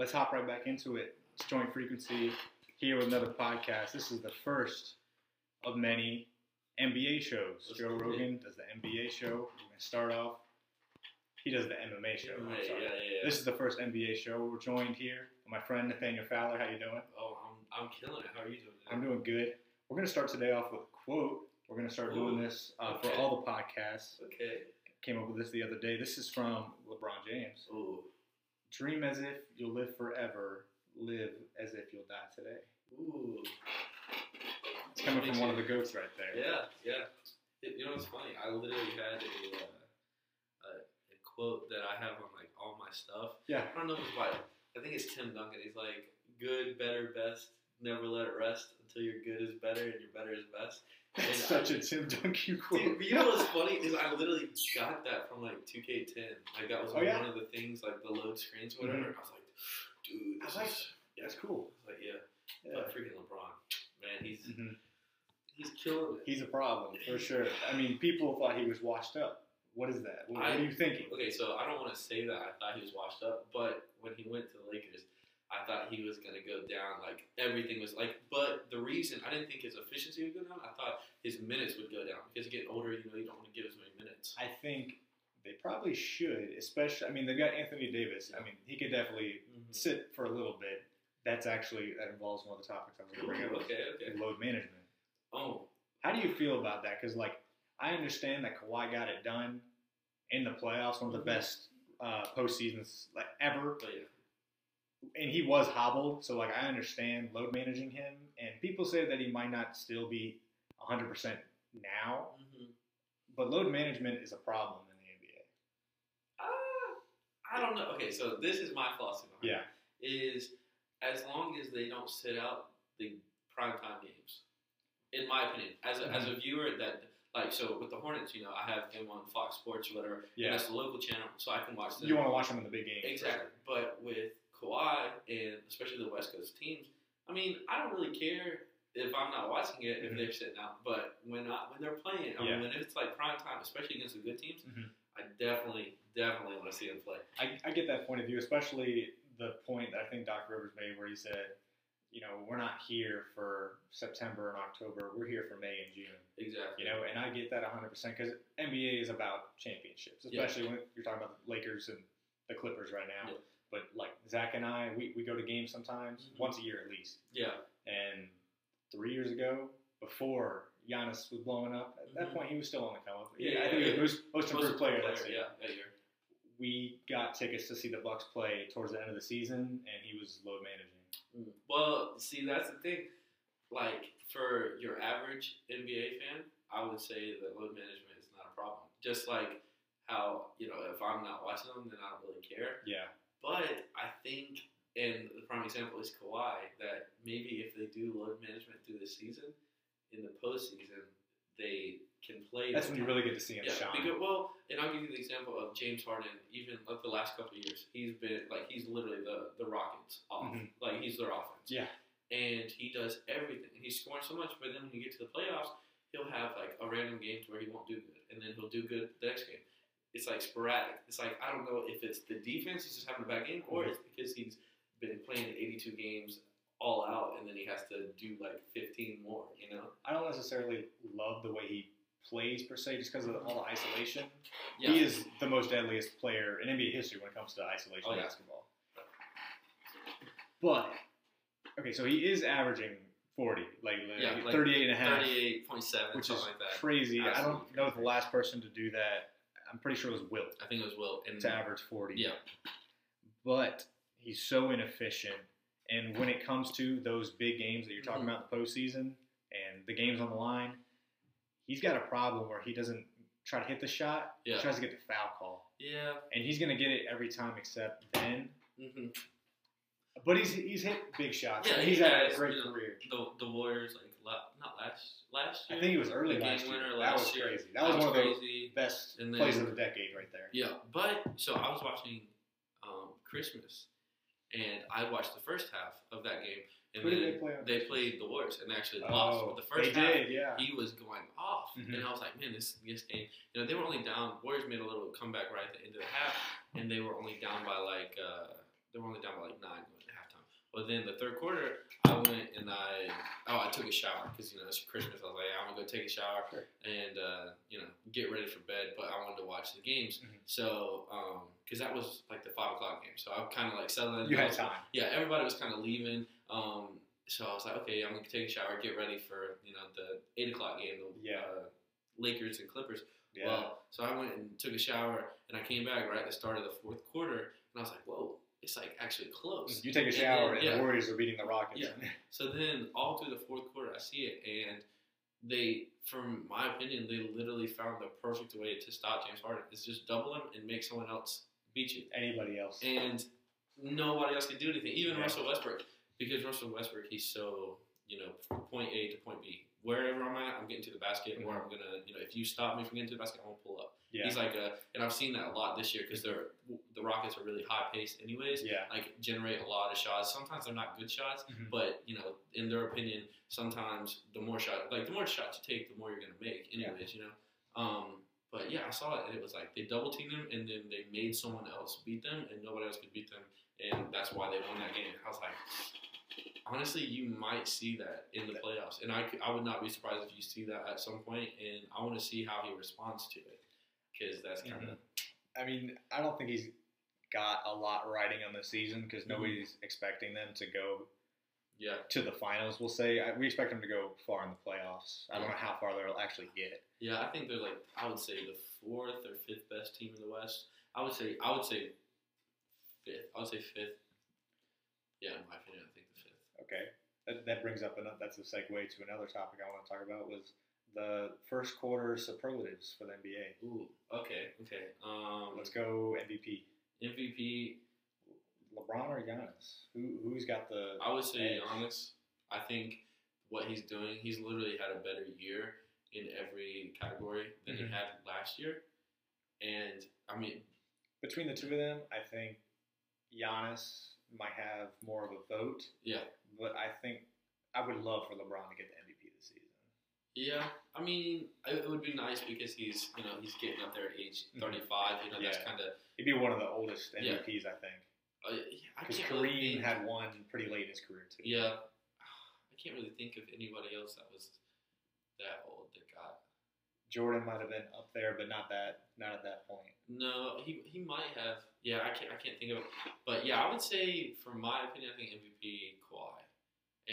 let's hop right back into it. It's Joint Frequency here with another podcast. This is the first of many NBA shows. Let's Joe. Rogan does the NBA show. We're going to start off. He does the MMA show. I'm Right, sorry. yeah, yeah, yeah. This is the first NBA show. We're joined here by my friend Nathaniel Fowler. How you doing? oh, I'm, I'm killing it. How are you doing? I'm doing good. We're going to start today off with a quote. We're going to start doing this uh, for all the podcasts. Okay. Came up with this the other day. This is from LeBron James. Ooh. Dream as if you'll live forever. Live as if you'll die today. Ooh. It's coming from one of the goats right there. Yeah, yeah. It- you know what's funny? I literally had a, uh, a quote that I have on like all my stuff. Yeah. I don't know if it's by. I think it's Tim Duncan. He's like, "Good, better, best. Never let it rest until your good is better and your better is best." That's such a Tim Duncan quote. Dude, you know what's funny is I literally got that from like 2K10. Like that was Oh, yeah? one of the things, like the load screens, or whatever. Mhm. I was like, dude, I this like yeah, That's cool. I was like, yeah, Yeah. but freaking LeBron, man, he's Mhm. he's killing it. He's a problem for sure. I mean, people thought he was washed up. What is that? What, what are you thinking? Okay, so I don't want to say that I thought he was washed up, but when he went to the Lakers, I thought he was gonna go down. Like everything was like, but the reason I didn't think his efficiency would go down, I thought his minutes would go down because getting older, you know, you don't want to give as many minutes. I think they probably should, especially. I mean, they've got Anthony Davis. I mean, he could definitely Mhm. sit for a little bit. That's actually that involves one of the topics I was going to bring up. Okay, okay. Load management. Oh, How do you feel about that? Because like I understand that Kawhi got it done in the playoffs, one of the Mhm. best uh, postseasons like ever, but yeah. And he was hobbled. So like I understand load managing him, and people say that he might not still be 100 percent now, hmm but load management is a problem in the NBA. Uh, I don't know. Okay, so this is my philosophy. Yeah. it, Is as long as they don't sit out the primetime games, in my opinion, as a, as Mm-hmm. a viewer that like so with the Hornets, you know, I have them on Fox Sports or whatever. Yeah. that's the local channel, so I can watch them. You want to watch them in the big games. for exactly. sure. But with Kawhi and especially the West Coast teams, I mean, I don't really care if I'm not watching it if Mhm. they're sitting out. But when I, when they're playing, I Yeah. mean, when it's like prime time, especially against the good teams, Mhm. I definitely definitely want to see them play. I, I get that point of view, especially the point that I think Doc Rivers made where he said, you know, we're not here for September and October. We're here for May and June. Exactly. You know, and I get that 100% because NBA is about championships, Yeah. especially when you're talking about the Lakers and the Clippers right now. Yeah. But like Zach and I, we, we go to games sometimes, Mhm. once a year at least. Yeah. And three years ago, before Giannis was blowing up, at that Mhm. point he was still on the come up. Yeah, I think yeah, he was most, most improved player. that season. Yeah, that year. We got tickets to see the Bucks play towards the end of the season, and he was load managing. Well, see, that's the thing. Like for your average NBA fan, I would say that load management is not a problem. Just like how you know, if I'm not watching them, then I don't really care. Yeah, But I think, and the prime example is Kawhi, that maybe if they do load management through the season, in the postseason, they can play. that's when you really get to see him Yeah, shine. because well, and I'll give you the example of James Harden. Even like the last couple of years, he's been like he's literally the the Rockets off. Mhm. Like he's their offense. Yeah. and he does everything. And he's scoring so much, but then when you get to the playoffs, he'll have like a random games where he won't do good, and then he'll do good the next game. It's like sporadic. It's like I don't know if it's the defense he's just having a bad game, or it's because he's been playing 82 games all out, and then he has to do like 15 more. You know? I don't necessarily love the way he plays per se, just because of all the isolation. Yeah. He is the most deadliest player in NBA history when it comes to isolation Oh, yeah. basketball. But okay, so he is averaging 40, like, Yeah, like like 38 and a half, 38.7, which something is like that. crazy. I don't know if the last person to do that. I'm pretty sure it was Wilt I think it was Will. And to average 40. yeah, but he's so inefficient. And when it comes to those big games that you're talking Mhm. about the postseason and the games on the line, he's got a problem where he doesn't try to hit the shot. Yeah. He tries to get the foul call, yeah. and he's going to get it every time except then. hmm But he's he's hit big shots. Yeah, he's had a great career. The the Warriors like not last last year. I think it was early last game year. that last was year. crazy. That was one of crazy. the best then- plays of the decade right there. Yeah, but so I was watching um, Christmas, and I watched the first half of that game, and Who then they play they played the Warriors, and they actually lost. Oh, But the first they half, did, yeah. he was going off, Mhm. and I was like, man, this this game. You know, they were only down. Warriors made a little comeback right at the end of the half, and they were only down by like uh, they were only down by like nine at halftime. But then the third quarter, I went and I oh I took a shower because you know it's Christmas. I was like I'm gonna go take a shower Sure. and uh, you know get ready for bed. But I wanted to watch the games, Mhm. so because that was like the five o'clock game, so I was kind of like settling. You had time. yeah, everybody was kind of leaving. Um, so I was like, okay, I'm gonna take a shower, get ready for you know the eight o'clock game, the Yeah. uh, Lakers and Clippers. Yeah. Well, so I went and took a shower, and I came back right at the start of the fourth quarter, and I was like, whoa, it's like actually close. you take a and shower, then- and yeah. the Warriors are beating the Rockets. Yeah. So then all through the fourth quarter, I see it, and they, from my opinion, they literally found the perfect way to stop James Harden. It's just double him and make someone else beat you Anybody else? and nobody else can do anything. Even Yeah. Russell Westbrook, because Russell Westbrook, he's so you know point A to point B. Wherever I'm at, I'm getting to the basket, or mm-hmm. I'm gonna you know if you stop me from getting to the basket, I'm gonna pull up. Yeah. He's like a, and I've seen that a lot this year because they're the Rockets are really high paced, anyways. yeah. Like generate a lot of shots. Sometimes they're not good shots, Mhm. but you know, in their opinion, sometimes the more shot, like the more shots you take, the more you're gonna make. Yeah. Anyways, you know. Um, but yeah, I saw it, and it was like they double teamed them, and then they made someone else beat them, and nobody else could beat them, and that's why they won that game. I was like, honestly, you might see that in the playoffs, and I, I would not be surprised if you see that at some point, and I want to see how he responds to it, because that's kind of I mean, I don't think he's got a lot riding on the season because Mhm. nobody's expecting them to go yeah, to the finals. We'll say I, we expect them to go far in the playoffs. I don't know how far they'll actually get. Yeah, I think they're like I would say the fourth or fifth best team in the West. I would say I would say fifth. I would say fifth. Yeah, in my opinion, I think the fifth. Okay, that, that brings up another. That's a segue to another topic I want to talk about was the first quarter superlatives for the NBA. Ooh, okay, okay. Um, Let's go MVP. MVP. LeBron or Giannis? Who who's got the? I would say edge? Giannis. I think what he's doing, he's literally had a better year in every category than Mhm. he had last year. And I mean, Between the two of them, I think Giannis might have more of a vote, yeah, but I think I would love for LeBron to get the MVP. Yeah, I mean, it would be nice because he's, you know, he's getting up there at age Mhm. 35. You know, that's kind of. He'd be one of the oldest Yeah. MVPs, I think, Uh, I because can't really Kareem think- had one pretty late in his career too. Yeah, I can't really think of anybody else that was that old that got. Jordan might have been up there, but not that not at that point. No, he he might have. Yeah, I can't I can't think of it. But yeah, I would say, from my opinion, I think MVP Kawhi,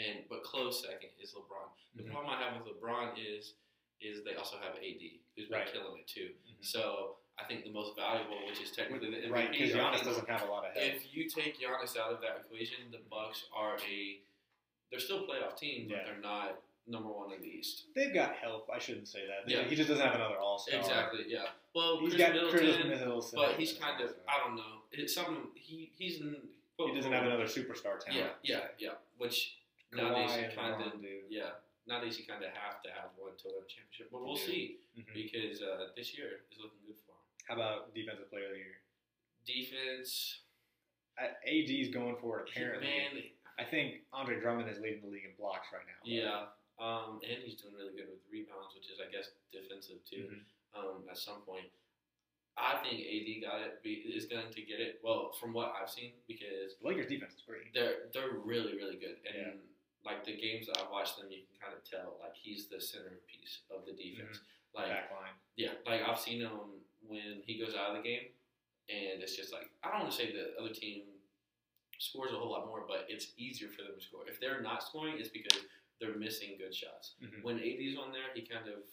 and but close second is LeBron. The Mhm. problem I have with LeBron is is they also have AD who's been Right. killing it too. Mhm. So I think the most valuable, which is technically the MVP, Right, because Giannis doesn't have a lot of help. If you take Giannis out of that equation, the Bucks are a they're still a playoff team, but Yeah. they're not number one in the East. They've got help. I shouldn't say that. Yeah. He just doesn't have another All Star. Exactly. Yeah. Well, He's Chris got Middleton, Khris Middleton, but he's kind of I don't know. It's something he he's in. He doesn't have another superstar talent. Yeah, yeah, yeah. Which nowadays you kind of yeah. Nowadays you kind of have to have one to win a championship, but we'll do. see Mhm. because uh, this year is looking good for him. How about defensive player of the year? Defense, AD is going for it apparently. man, I think Andre Drummond is leading the league in blocks right now. Yeah, um, and he's doing really good with rebounds, which is, I guess, defensive too. Mhm. Um, at some point, I think AD got it. Be, is going to get it. Well, from what I've seen, because The Lakers defense is great. they're they're really really good, and Yeah. Like the games that I've watched them, you can kind of tell like he's the centerpiece of the defense. Like Back line. yeah, like I've seen him when he goes out of the game, and it's just like I don't want to say the other team scores a whole lot more, but it's easier for them to score. If they're not scoring, it's because they're missing good shots. Mhm. When AD's on there, he kind of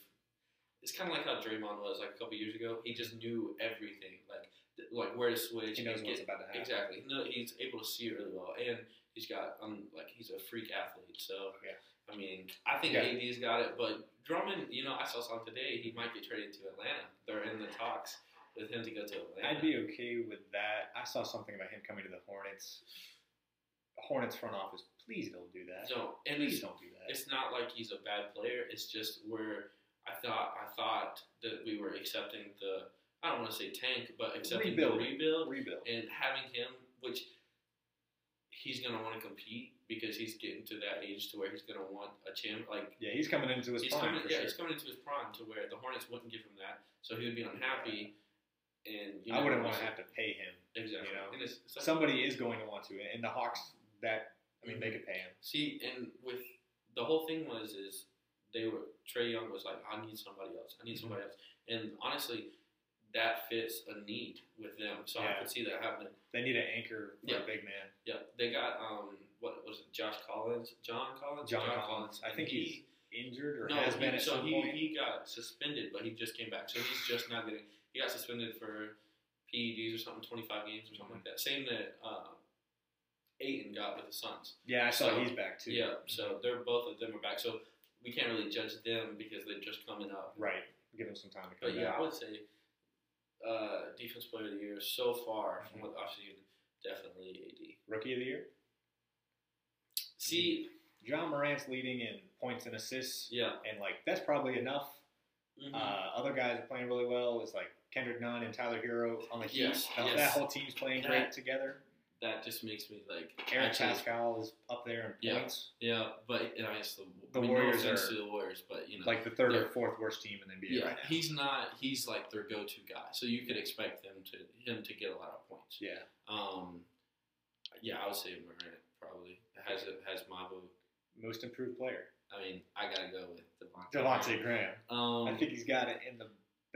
it's kind of like how Draymond was like a couple years ago. He just knew everything, like like where to switch. He knows what's get- about to happen. exactly. No, he's able to see it really well, and he's got um like he's a freak athlete. So Yeah. I mean, I think Yeah. AD's got it, but Drummond, you know, I saw something today. He might get traded to Atlanta. They're in the talks with him to go to Atlanta. I'd be okay with that. I saw something about him coming to the Hornets. Hornets front office, please don't do that. so, and Please don't do that. it's not like he's a bad player. It's just where I thought I thought that we were accepting the I don't want to say tank, but accepting Rebuild. the rebuild Rebuild. and having him, which he's gonna want to compete because he's getting to that age to where he's gonna want a champ. Like Yeah, he's coming into his prime coming, yeah, sure. he's coming into his prime to where the Hornets wouldn't give him that, so he would be unhappy. and you I wouldn't want to have to pay him. exactly. you know, and it's, it's Somebody is going to want to, and the Hawks. That I mean, they Mhm. could pay him. See, and with the whole thing was is they were Trae Young was like, I need somebody else. I need somebody else. And honestly, that fits a need with them. So I Yeah. could see that happening. They need an anchor for Yeah. a big man. Yeah, they got um what was it? Josh Collins, John Collins, John Collins. I think he, he's injured or no, has he- been so he, point. he got suspended, but he just came back. So he's just not getting. He got suspended for PEDs or something, twenty five games or something like that. Same that uh, Ayton got with the Suns. yeah, I saw so- he's back too. Yeah, so they're both of them are back. So we can't really judge them because they're just coming up. right. Give them some time to come But yeah, back. I would say uh, defense player of the year so far from what I've seen, definitely AD. Rookie of the year. See, Ja Morant's leading in points and assists, yeah, and like that's probably enough. mhm. Uh, other guys are playing really well. It's like Kendrick Nunn and Tyler Herro on the Heat. Yes, That- yes. That whole team's playing That- great together. That just makes me like Eric actually- Paschall is up there in Yeah. points, Yeah, but I mean, it's the, The I Warriors no are- to the Warriors, but you know, like the third or fourth worst team in the NBA yeah, right now. he's not. He's like their go-to guy, so you could expect them to him to get a lot of points. yeah, Um, yeah, I would say Morant probably has it has my vote. most improved player, I mean, I gotta go with Devontae. Devontae Graham. Um, I think he's got it in the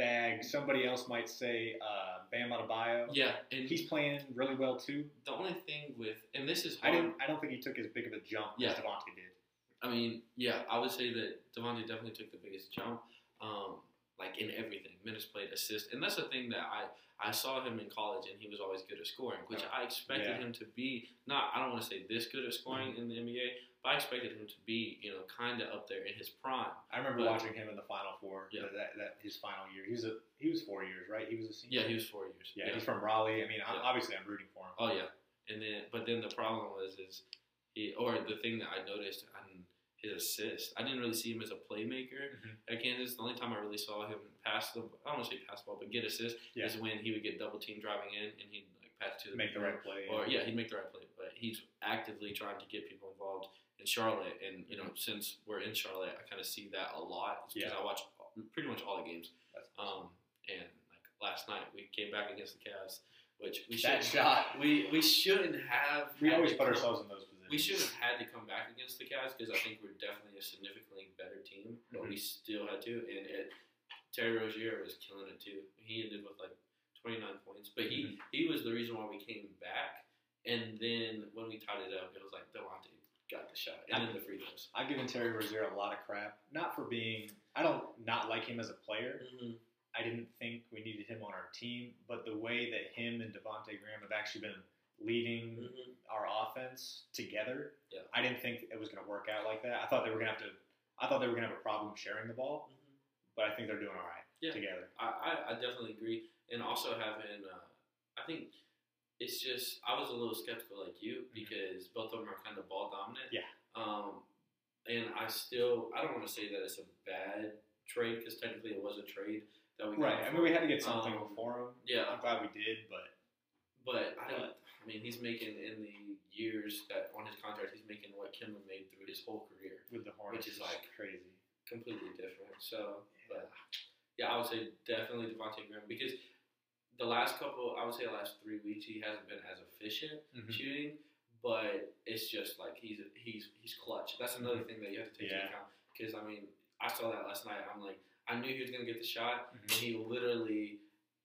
bag. Somebody else might say uh, Bam Adebayo. yeah, and He's playing really well too. the only thing with and this is I hard. didn't. I don't think he took as big of a jump Yeah. as Devontae did. I mean, yeah, I would say that Devontae definitely took the biggest jump, um, like in everything, minutes played, assist, and that's the thing that I I saw him in college, and he was always good at scoring, which I expected Yeah. him to be. Not, I don't want to say this good at scoring in the NBA, but I expected him to be, you know, kind of up there in his prime. I remember But- watching him in the Final Four. Yeah. That, that his final year. He was a he was four years, right? He was a senior. Yeah, he was four years. Yeah, he's from Raleigh. I mean, Yeah. obviously, I'm rooting for him. Oh yeah, and then but then the problem was is he or the thing that I noticed on his assist. I didn't really see him as a playmaker Mhm. at Kansas. The only time I really saw him pass the I don't want to say pass the ball, but get assist Yeah. is when he would get double team driving in and he'd like pass to the Make the right play. or yeah he'd make the right play. But he's actively trying to get people involved in Charlotte, and you know mm-hmm. since we're in Charlotte, I kind of see that a lot because Yeah. I watch pretty much all the games. Um, and like last night we came back against the Cavs, which we that should shot. we we shouldn't have. We always put come- ourselves in those positions. We should have had to come back against the Cavs because I think we're definitely a significantly better team, but we mm-hmm. still had to. And it, Terry Rozier was killing it too. He ended with like 29 points, but he mm-hmm. he was the reason why we came back. And then when we tied it up, it was like Devontae got the shot, and then the free throws. I've given Terry Rozier a lot of crap, not for being. I don't not like him as a player. Mm-hmm. I didn't think we needed him on our team, but the way that him and Devonte Graham have actually been leading Mm-hmm. our offense together, Yeah. I didn't think it was going to work out like that. I thought they were going to have to. I thought they were going to have a problem sharing the ball, but I think they're doing all right Yeah. together. I, I, I definitely agree, and also having, uh, I think it's just I was a little skeptical like you because both of them are kind of ball dominant. Yeah. Um, and I still I don't want to say that it's a bad trade because technically it was a trade that we Right. got I mean, we had to get something Um, for him. Yeah, I'm glad we did, but but I don't. I mean, he's making in the years that on his contract, he's making what Kemba made through his whole career. with the Hornets, Which is like- crazy. completely different. So, but yeah, I would say definitely Devontae Graham because the last couple, I would say the last three weeks, he hasn't been as efficient Mhm. shooting, but it's just like he's he's he's clutch. That's another thing that you have to take Yeah. into account because I mean, I saw that last night. I'm like, I knew he was gonna get the shot, Mhm. and he literally.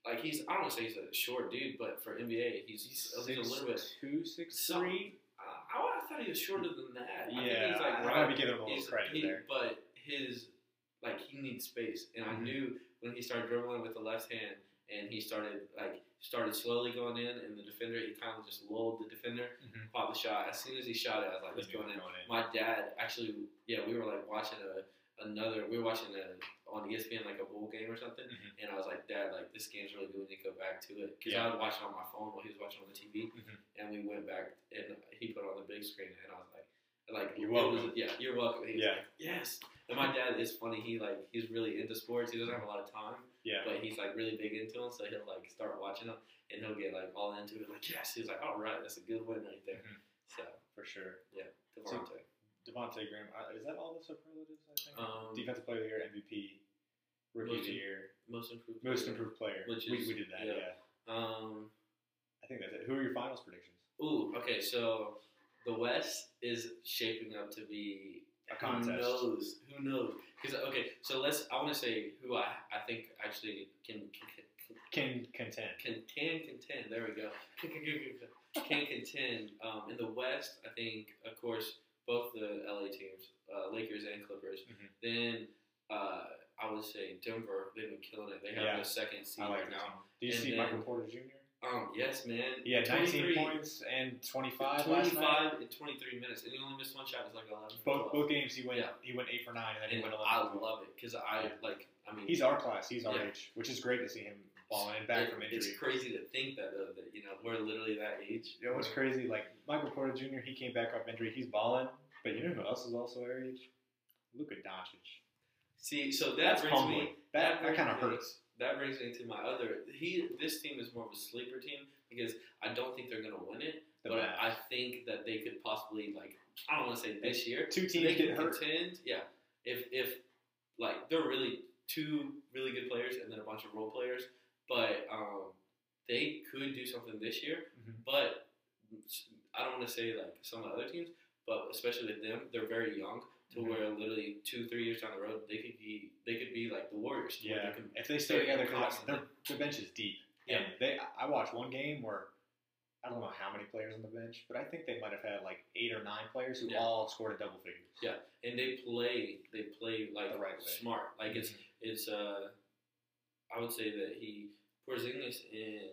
Like he's, I don't want to say he's a short dude, but for NBA, he's, he's, a little bit. two, six, Some- three. Uh, I, I thought he was shorter than that. I Yeah, he's like I right might be giving him a little credit he- there. But his like he needs space, and I Mhm. knew when he started dribbling with the left hand, and he started like started slowly going in, and the defender he kind of just lulled the defender, Mhm. popped the shot. As soon as he shot it, I was like, "Let's He go in." going in. My dad actually, yeah, we were like watching a another. We were watching a on ESPN like a bowl game or something, Mhm. and I was like, "Dad, like this game's really good. We need to go back to it." Because Yeah. I was watching on my phone while he was watching on the TV, Mhm. and we went back and he put on the big screen, and I was like, "Like You're welcome. was- yeah, you're welcome." Yeah. like, "Yes." And my dad is funny. He like he's really into sports. He doesn't have a lot of time, Yeah. but he's like really big into them. So he'll like start watching them, and he'll get like all into it. Like, yes, he's like, "All right, that's a good win right there." Mhm. So for sure. Yeah, Devontae. Devonte Graham. Uh, is that all the superlatives? I think. Um, Defensive Player of the Year, MVP. rookie of the year, most improved. most player. improved player. Which we, we did that. yeah. Yeah. Um. I think that's it. Who are your finals predictions? Ooh. Okay. So the West is shaping up to be A contest. Who knows? Who knows? Because okay, so let's. I want to say who I I think actually can can Can contend. can, can contend. There we go. Can contend. Um, in the West, I think of course both the LA teams, uh, Lakers and Clippers. Mhm. Then uh, I would say Denver. They've been killing it. They have Yeah. the second seed like right now. Do you And see then- Michael Porter Jr.? Um, yes, man. Had 19 points and 25 last 25 night. in 23 minutes, and he only missed one shot. It's like 11. for Both both games he went Yeah. he went eight for nine and then he went 11. I love it because I Yeah. like. I mean, He's our class. He's our Yeah. age, which is great to see him balling and back it- from injury. It's crazy to think that though, that you know we're literally that age. You know what's crazy? Like Michael Porter Jr. He came back off injury. He's balling, but you know who else is also our age? Luka Doncic. See, so that That's brings humbling. me. That that brings kind of hurts. That brings me to my other. He, this team is more of a sleeper team because I don't think they're going to win it, The but. I think that they could possibly like. I don't want to say this year. Two they teams can get hurt. contend. Yeah, if if like they're really two really good players and then a bunch of role players, but um, they could do something this year. Mhm. But I don't want to say like some of the other teams, but especially them, they're very young to Mhm. where literally two three years down the road they could be they could be like the Warriors. Yeah, they if they stay together, their, their bench is deep. Yeah. And they, I watched one game where I don't know how many players on the bench, but I think they might have had like eight or nine players who Yeah. all scored a double figures. Yeah, and they play they play like The right way. smart. Like it's it's uh I would say that he Porzingis in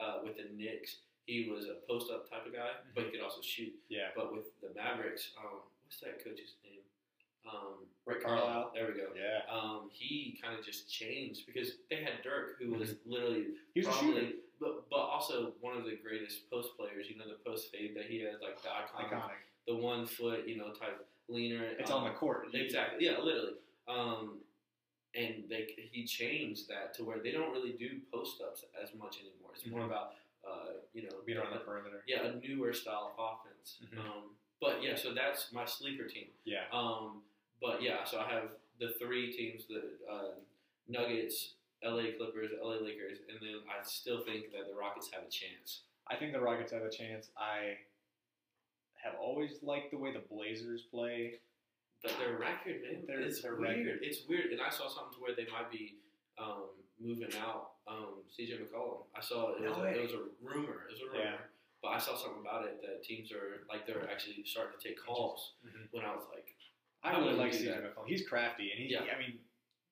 uh, with the Knicks he was a post up type of guy, but he could also shoot. Yeah. But with the Mavericks, um, what's that coach's name? Um, Rick Carlisle. There we go. Yeah. Um, he kind of just changed because they had Dirk, who was literally He was probably, but but also one of the greatest post players. You know the post fade that he had, like the iconic, Iconic. the one foot, you know, type leaner. It's um, on the court. Exactly. Yeah, literally. Um, and they he changed that to where they don't really do post ups as much anymore. It's more Mhm. about uh, you know Being around the a- perimeter. yeah a newer style of offense. Mhm. Um, but yeah, so that's my sleeper team. Yeah. Um, but yeah, so I have the three teams: the uh, Nuggets, LA Clippers, LA Lakers, and then I still think that the Rockets have a chance. I think the Rockets have a chance. I have always liked the way the Blazers play. But their record, man, Their- it's their weird. record. It's weird, and I saw something to where they might be um, moving out um, CJ McCollum. I saw it was, No a, it was a rumor. It was a rumor. Yeah. But I saw something about it that teams are like they're actually starting to take calls. Mhm. When I was like, I really like CJ McCollum. He's crafty, and he. Yeah. I mean,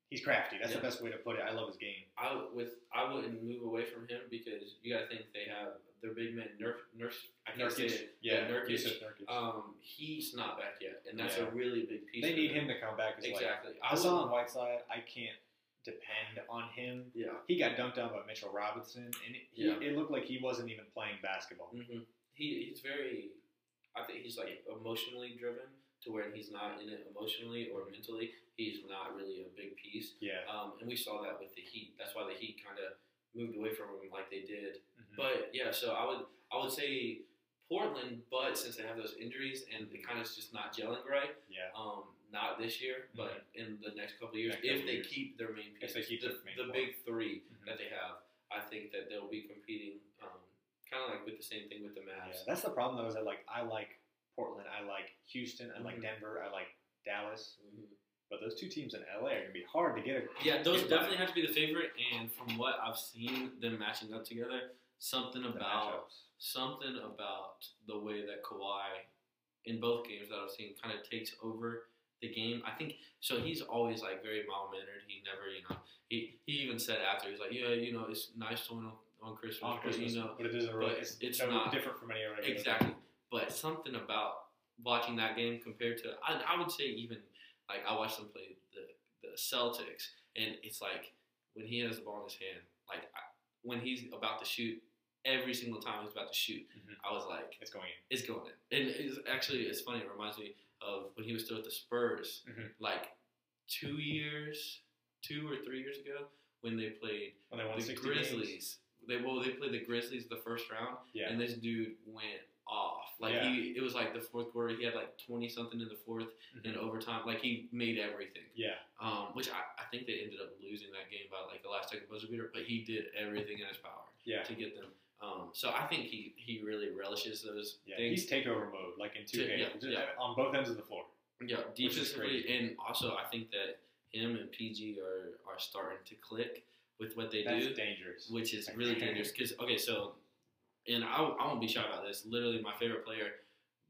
he's crafty. That's Yeah. the best way to put it. I love his game. I would- with I wouldn't move away from him because you got to think they have their big man Nerf Nurse. I can't say it. Yeah, Nurkic. Um, he's not back yet, and that's Yeah. a really big piece. they need him to come back. As Like, exactly. I Hassan would- Whiteside, I can't depend on him. Yeah. He got dunked on by Mitchell Robinson, and it, he, Yeah. it looked like he wasn't even playing basketball. hmm He he's very. I think he's like emotionally driven to where he's not in it emotionally or mentally. He's not really a big piece. Yeah. Um, and we saw that with the Heat. That's why the Heat kind of moved away from him like they did. Mhm. But yeah, so I would I would say Portland, but since they have those injuries and it kind of just not gelling right, yeah. um, not this year, but in the next couple of years, Next if couple they years. keep their main If they keep the, main the big 3 Mhm. that they have, I think that they'll be competing, um, kind of like with the same thing with the Mavs. Yeah, that's the problem though. Is that like I like Portland, I like Houston, I like Mhm. Denver, I like Dallas, Mhm. but those two teams in LA are gonna be hard to get. A, Yeah, those definitely have to be the favorite. And from what I've seen them matching up together, something about something about the way that Kawhi in both games that I've seen kind of takes over the game. I think so. He's always like very mild mannered. He never, you know, he he even said after he's like, yeah, you know, it's nice to win on, on Christmas, on but Christmas, you know, but it isn't really. but It's, it's no not- different from any other. Game. Exactly. But something about watching that game compared to, I, I would say even like I watched them play the the Celtics, and it's like when he has the ball in his hand, like I, when he's about to shoot. Every single time he's about to shoot, Mhm. I was like, It's going in. it's going in. And it's actually it's funny. It reminds me of when he was still at the Spurs, Mhm. like two years, two or three years ago, when they played When they the Grizzlies. games. They well they played the Grizzlies the first round, Yeah. and this dude went off. Like Yeah. he, it was like the fourth quarter. He had like twenty something in the 4th and overtime. Like he made everything. Yeah, Um, which I, I think they ended up losing that game by like the last second buzzer beater. But he did everything in his power yeah, to get them. Um, so I think he he really relishes those yeah. things. He's takeover mode, like in two To- yeah, games, yeah. on both ends of the floor. Yeah, defensively, and also I think that him and PG are are starting to click with what they That's do, dangerous. which is really dangerous. Because okay, so and I, I won't be shy about this. Literally, my favorite player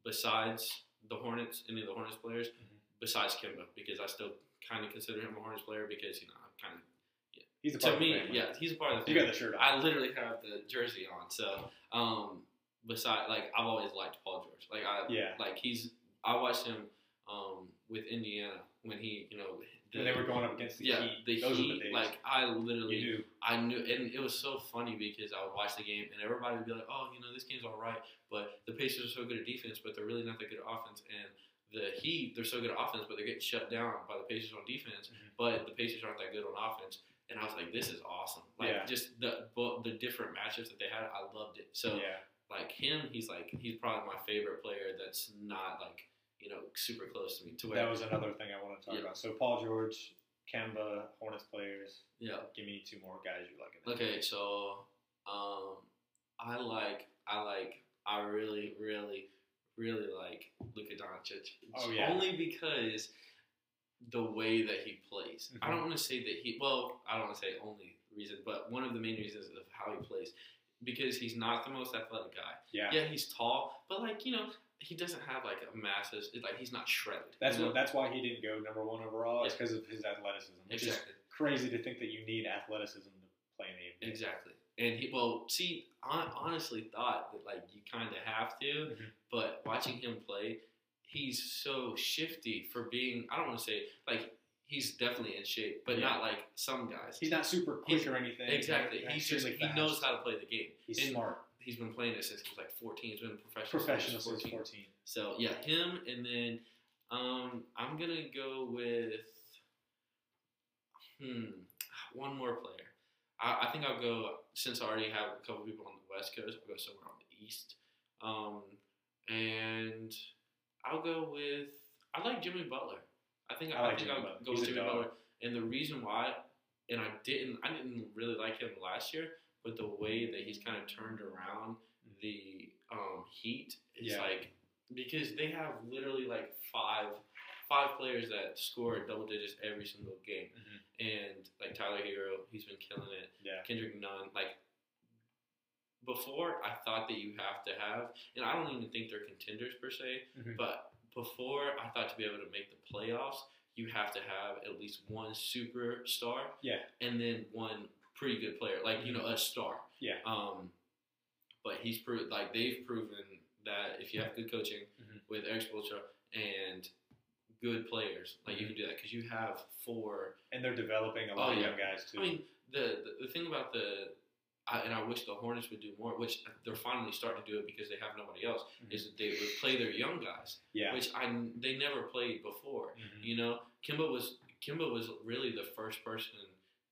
besides the Hornets, any of the Hornets players, Mhm. besides Kemba, because I still kind of consider him a Hornets player because you know I'm kind of He's a to part of the me, family. yeah, he's a part of the Family. You got the shirt on. I literally have the jersey on. So, um, beside like I've always liked Paul George. Like I, Yeah. like he's. I watched him um, with Indiana when he, you know, when they were going up against the yeah, Heat. the Those Heat. the days. like I literally, knew. I knew, and it was so funny because I would watch the game and everybody would be like, "Oh, you know, this game's all right," but the Pacers are so good at defense, but they're really not that good at offense. And the Heat, they're so good at offense, but they're getting shut down by the Pacers on defense. Mhm. But the Pacers aren't that good on offense. And I was like, "This is awesome!" Like Yeah. just the the different matchups that they had, I loved it. So yeah, like him, he's like he's probably my favorite player. That's not like you know super close to me. To where that was another thing I want to talk Yeah. about. So Paul George, Kemba, Hornets players. yeah. Give me two more guys you like. Okay, so um, I like I like I really really really like Luka Doncic. Oh, yeah. Only because the way that he plays. I Mhm. don't want to say that he. Well, I don't want to say only reason, but one of the main reasons of how he plays because he's not the most athletic guy. Yeah, Yeah, he's tall, but like you know. He doesn't have like a massive, like he's not shredded. that's you know? what. That's why he didn't go number one overall. It's because of his athleticism. Exactly. crazy to think that you need athleticism to play in the NBA. Exactly. And he, well, see, I honestly thought that like you kind of have to, Mhm. but watching him play, he's so shifty for being. I don't want to say like he's definitely in shape, but Yeah. not like some guys. He's not super quick He's- or anything. exactly. Not He's just he knows how to play the game. He's and- smart. He's been playing it since he was like 14. He's been professional. Professional since since 14. 14. So yeah, him, and then um, I'm gonna go with hmm one more player. I, I think I'll go since I already have a couple people on the West Coast. I'll go somewhere on the East, um, and I'll go with I like Jimmy Butler. I think I like think Jimmy I'll Butler. go He's with Jimmy. Butler, and the reason why, and I didn't I didn't really like him last year, but the way that he's kind of turned around the um, Heat is Yeah. like because they have literally like five five players that score double digits every single game, Mhm. and like Tyler Herro, he's been killing it. Yeah. Kendrick Nunn, like before, I thought that you have to have, and I don't even think they're contenders per se, Mhm. but before I thought to be able to make the playoffs, you have to have at least one superstar, Yeah. and then one pretty good player, like you know a star. Yeah. Um, but he's proved like they've proven that if you have good coaching Mhm. with Erik Spoelstra and good players, like you can do that because you have four And they're developing a lot Oh, of yeah. young guys too. I mean, the, the the thing about the, I, and I wish the Hornets would do more, which they're finally starting to do it because they have nobody else. Mhm. Is that they would play their young guys, yeah. which I they never played before. Mhm. You know, Kemba was Kemba was really the first person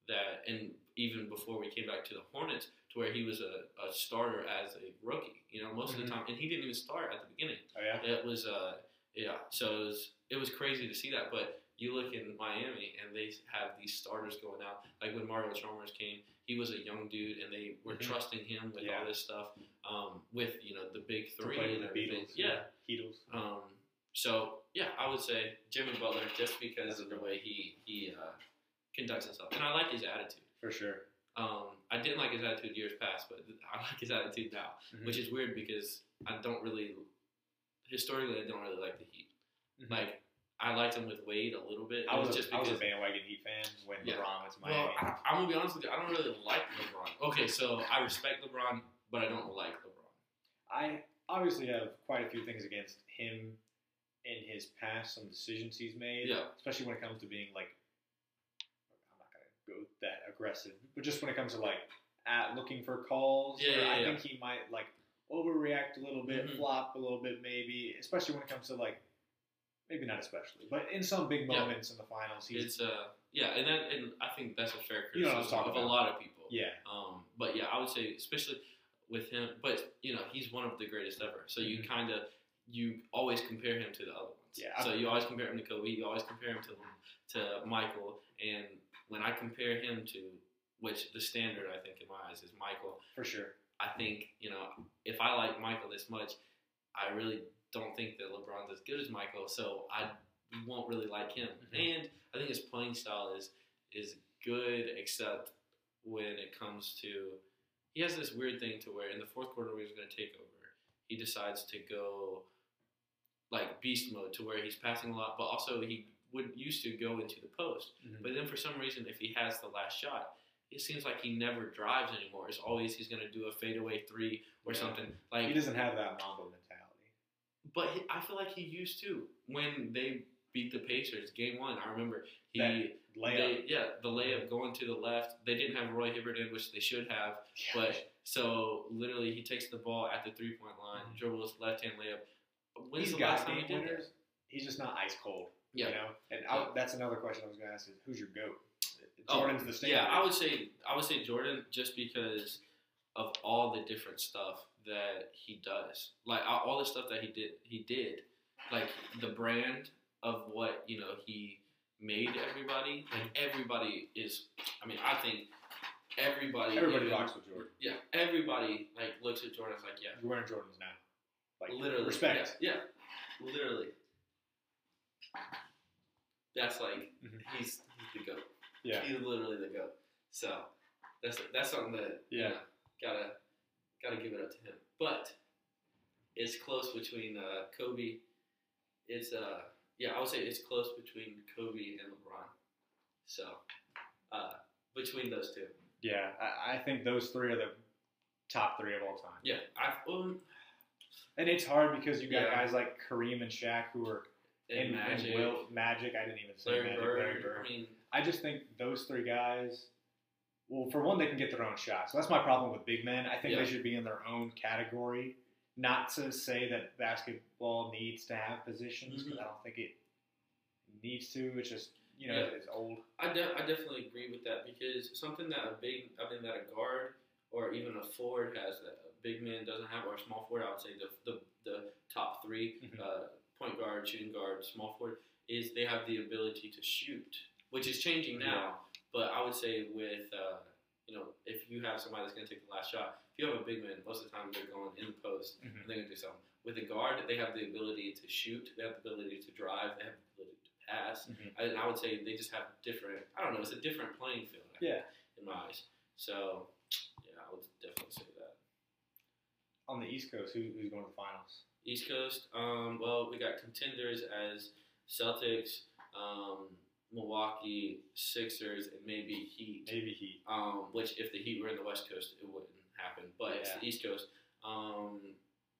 that, and even before we came back to the Hornets, to where he was a, a starter as a rookie. You know, most of Mhm. the time, and he didn't even start at the beginning. Oh yeah. It was uh yeah, so it was it was crazy to see that. But you look in Miami and they have these starters going out. Like when Mario Chalmers came, he was a young dude and they were Mhm. trusting him with Yeah. all this stuff. Um, with you know the big three and the everything. Beatles. Yeah. Beatles. Um, so yeah, I would say Jimmy Butler just because of the way he he uh, conducts himself, and I like his attitude. For sure. Um, I didn't like his attitude years past, but I like his attitude now Mhm. which is weird because I don't really, historically, I don't really like the Heat. Mhm. Like, I liked him with Wade a little bit. It I was, just a, I was a bandwagon Heat fan when Yeah. LeBron went to Miami. well, I, I'm gonna be honest with you. I don't really like LeBron. Okay, so I respect LeBron, but I don't like LeBron. I obviously have quite a few things against him in his past, some decisions he's made, Yeah. especially when it comes to being like, I'm not gonna go that aggressive, but just when it comes to like at looking for calls, Yeah, yeah, I yeah. think he might like overreact a little bit, Mhm. flop a little bit, maybe, especially when it comes to like, maybe not especially, but in some big Yeah. moments in the finals, he's It's uh, yeah, and that, and I think that's a fair You know criticism of a lot of people. yeah, Um, but yeah, I would say especially with him, but you know he's one of the greatest ever. So you Mhm. kind of you always compare him to the other ones. Yeah. So you always compare him to Kobe. You always compare him to to Michael. And when I compare him to which the standard I think in my eyes is Michael. for sure. I think you know if I like Michael this much, I really don't think that LeBron's as good as Michael. So I won't really like him. Mhm. And I think his playing style is is good, except when it comes to he has this weird thing to where in the fourth quarter where he's going to take over, he decides to go like beast mode to where he's passing a lot, but also he would used to go into the post. Mhm. But then for some reason, if he has the last shot, it seems like he never drives anymore. It's always he's going to do a fadeaway three or Yeah. something like. He doesn't have that Mamba. But I feel like he used to when they beat the Pacers game one. I remember he. That Layup. They, yeah, the layup going to the left. They didn't have Roy Hibbert in, which they should have. Yeah. But so literally, he takes the ball at the three point line, Mhm. dribbles left hand layup. When's he's the last time he did winners. He's just not ice cold. Yeah. You know, and I, that's another question I was going to ask: is who's your goat? Oh, Jordan's the standard. Yeah, I would say I would say Jordan just because of all the different stuff that he does, like all the stuff that he did. He did, like the brand of what you know he made everybody. Like everybody is. I mean, I think everybody. Everybody even- rocks with Jordan. Yeah, everybody like looks at Jordan. It's like, yeah, You're wearing Jordans now. Like literally respect. Yeah, yeah, literally. That's like Mhm. he's he's the goat. Yeah. He's literally the goat. So that's that's something that you Yeah. know, gotta gotta give it up to him. But it's close between uh, Kobe. It's uh yeah, I would say it's close between Kobe and LeBron. So uh, between those two, Yeah, I, I think those three are the top three of all time. yeah, I um And it's hard because you got Yeah. guys like Kareem and Shaq who are and in Magic, Will Magic. I didn't even say Larry Magic. Bird. Larry Bird. I mean, I just think those three guys. Well, for one, they can get their own shot. So that's my problem with big men. I think Yeah. they should be in their own category. Not to say that basketball needs to have positions, because Mhm. I don't think it needs to. It's just you know Yeah. it's old. I, de- I definitely agree with that because something that a big, I mean, that a guard or even a forward has that a big man doesn't have, or a small forward, I would say the the, the top 3 Mhm. uh, point guard, shooting guard, small forward, is they have the ability to shoot, which is changing now. But I would say with, uh, you know, if you have somebody that's going to take the last shot, if you have a big man, most of the time they're going in the post Mhm. and they're going to do something. With a guard, they have the ability to shoot, they have the ability to drive, they have the ability to pass. Mhm. And I would say they just have different. I don't know. It's a different playing field. I think, Yeah. In my eyes. So yeah, I would definitely say that. On the East Coast, who, who's going to the finals? East Coast. Um, well, we got contenders as Celtics, um, Milwaukee, Sixers, and maybe Heat. Maybe Heat. Um, which if the Heat were in the West Coast, it wouldn't happen. But it's the East Coast. Um,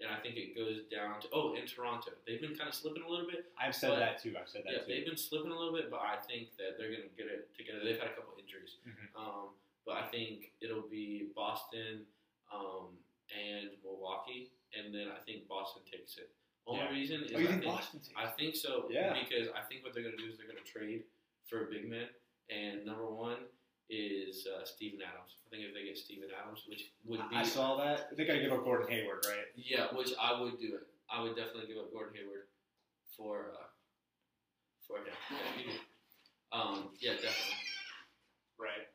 and I think it goes down to oh, in Toronto, they've been kind of slipping a little bit. I've said But- that too. I've said that Yeah, too. they've been slipping a little bit, but I think that they're gonna get it together. They've had a couple injuries, Mhm. um, but I think it'll be Boston um, and Milwaukee, and then I think Boston takes it. Only Yeah. reason is Oh, I think think Boston takes? I think so. Yeah. Because I think what they're gonna do is they're gonna trade for a big man, and number one is uh, Steven Adams. I think if they get Steven Adams, which would be I saw that. They got to give up Gordon Hayward, right? yeah, which I would do it. I would definitely give up Gordon Hayward for uh, for him. Yeah. Um, yeah, definitely. Right.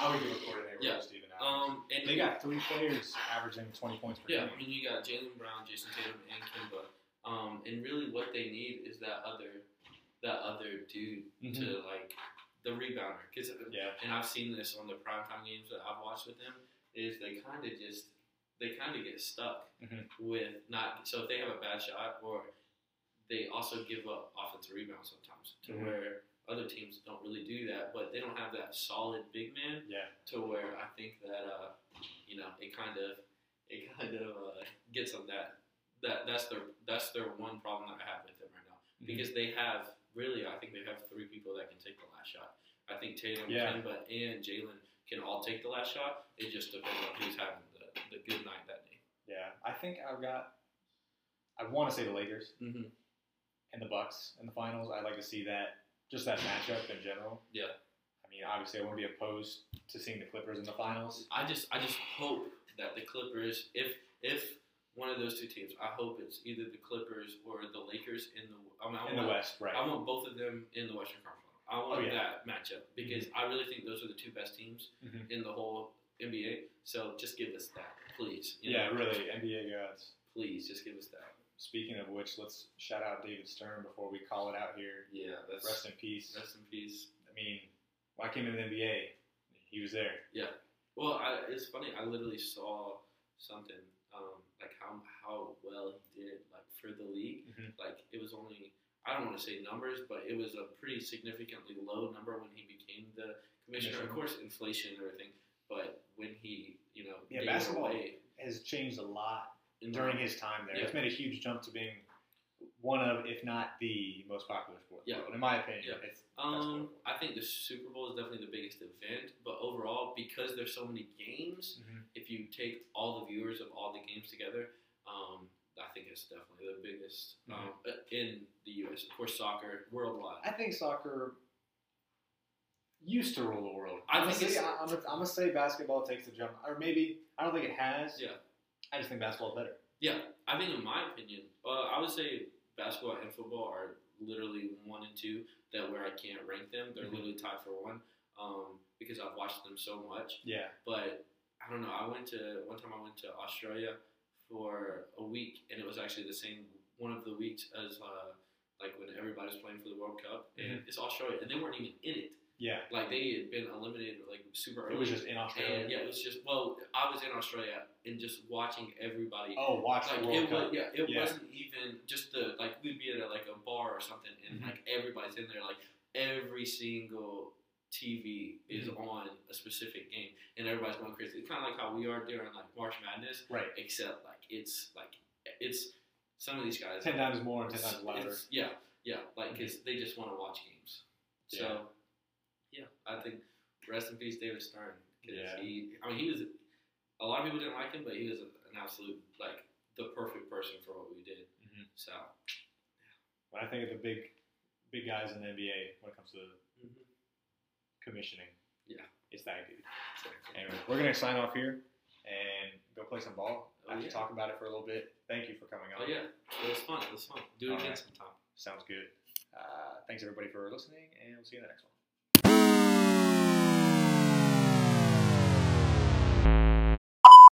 I would give up Gordon Hayward Yeah. to Steven Adams. Um, and they got three players averaging 20 points per game. yeah. I mean, you got Jaylen Brown, Jayson Tatum, and Kemba. Um, and really, what they need is that other that other dude Mhm. to like the rebounder. Cause Yeah. and I've seen this on the primetime games that I've watched with them. Is they kind of just they kind of get stuck Mhm. with not. So if they have a bad shot, or they also give up offensive rebounds sometimes, to Mhm. where other teams don't really do that, but they don't have that solid big man Yeah. to where I think that uh, you know it kind of it kind of uh, gets them that that that's their that's their one problem that I have with them right now Mhm. because they have really I think they have three people that can take the last shot. I think Tatum, Yeah. Kemba, and Jaylen can all take the last shot. It just depends on who's having the, the good night that day. Yeah. I think I've got. I want to say the Lakers Mm-hmm. and the Bucks in the finals. I'd like to see that, just that matchup in general. Yeah. I mean, obviously, I wouldn't be opposed to seeing the Clippers in the finals. I just I just hope that the Clippers, if if one of those two teams, I hope it's either the Clippers or the Lakers in the. I, mean, I In the West, right? I want both of them in the Western Conference. I want Oh, yeah. that matchup because I really think those are the two best teams Mhm. in the whole NBA. So just give us that, please. you Yeah, know? really, NBA gods. Please, just give us that. Speaking of which, let's shout out David Stern before we call it out here. Yeah, that's Rest in peace. rest in peace. I mean, I came into the NBA, he was there. Yeah. Well, I, it's funny. I literally saw something how how well he did like for the league. Mhm. Like it was only I don't want to say numbers, but it was a pretty significantly low number when he became the commissioner. Of course, inflation and everything, but when he you know Yeah, basketball away Has changed a lot in during his time there. Yeah. It's made a huge jump to being one of, if not the most popular sport. in Yeah. world. In my opinion, Yeah. it's Um, I think the Super Bowl is definitely the biggest event, but overall, because there's so many games, Mhm. if you take all the viewers of all the games together, um, I think it's definitely the biggest um, in the U.S. Of course, soccer worldwide. I think soccer used to rule the world. I I'm think gonna say, I'm, gonna, say basketball takes the jump, or maybe I don't think it has. Yeah. I just think basketball is better. Yeah, I think in my opinion, uh, I would say basketball and football are literally one and two. That where I can't rank them, they're Mhm. literally tied for one um, because I've watched them so much. Yeah. but I don't know. I went to one time. I went to Australia for a week, and it was actually the same one of the weeks as uh, like when everybody's playing for the World Cup, and it's Australia, and they weren't even in it. Yeah. Like they had been eliminated like super early. It was just in Australia. and yeah, it was just well, I was in Australia and just watching everybody. Oh, watch Like the World it Cup. was, yeah, it Yeah. wasn't even just the like we'd be at a, like a bar or something, and Mhm. like everybody's in there, like every single TV is Mm-hmm. on a specific game, and everybody's going crazy. It's kind of like how we are during like March Madness, Right. except like it's like it's some of these guys Ten times more and ten times louder. Mm-hmm. yeah, yeah, like 'cause they just want to watch games. So yeah, I think rest in peace, David Stern. 'cause Yeah. he, I mean, he was. A lot of people didn't like him, but he was an absolute like the perfect person for what we did. Mhm. So When I think of the big, big guys in the NBA, when it comes to commissioning, Yeah. it's that dude. Anyway, we're gonna sign off here and go play some ball. Oh, After yeah. talk about it for a little bit. Thank you for coming on. Oh yeah, it was fun. It was fun. Do it All again right. sometime. Sounds good. Uh, thanks everybody for listening, and we'll see you in the next one.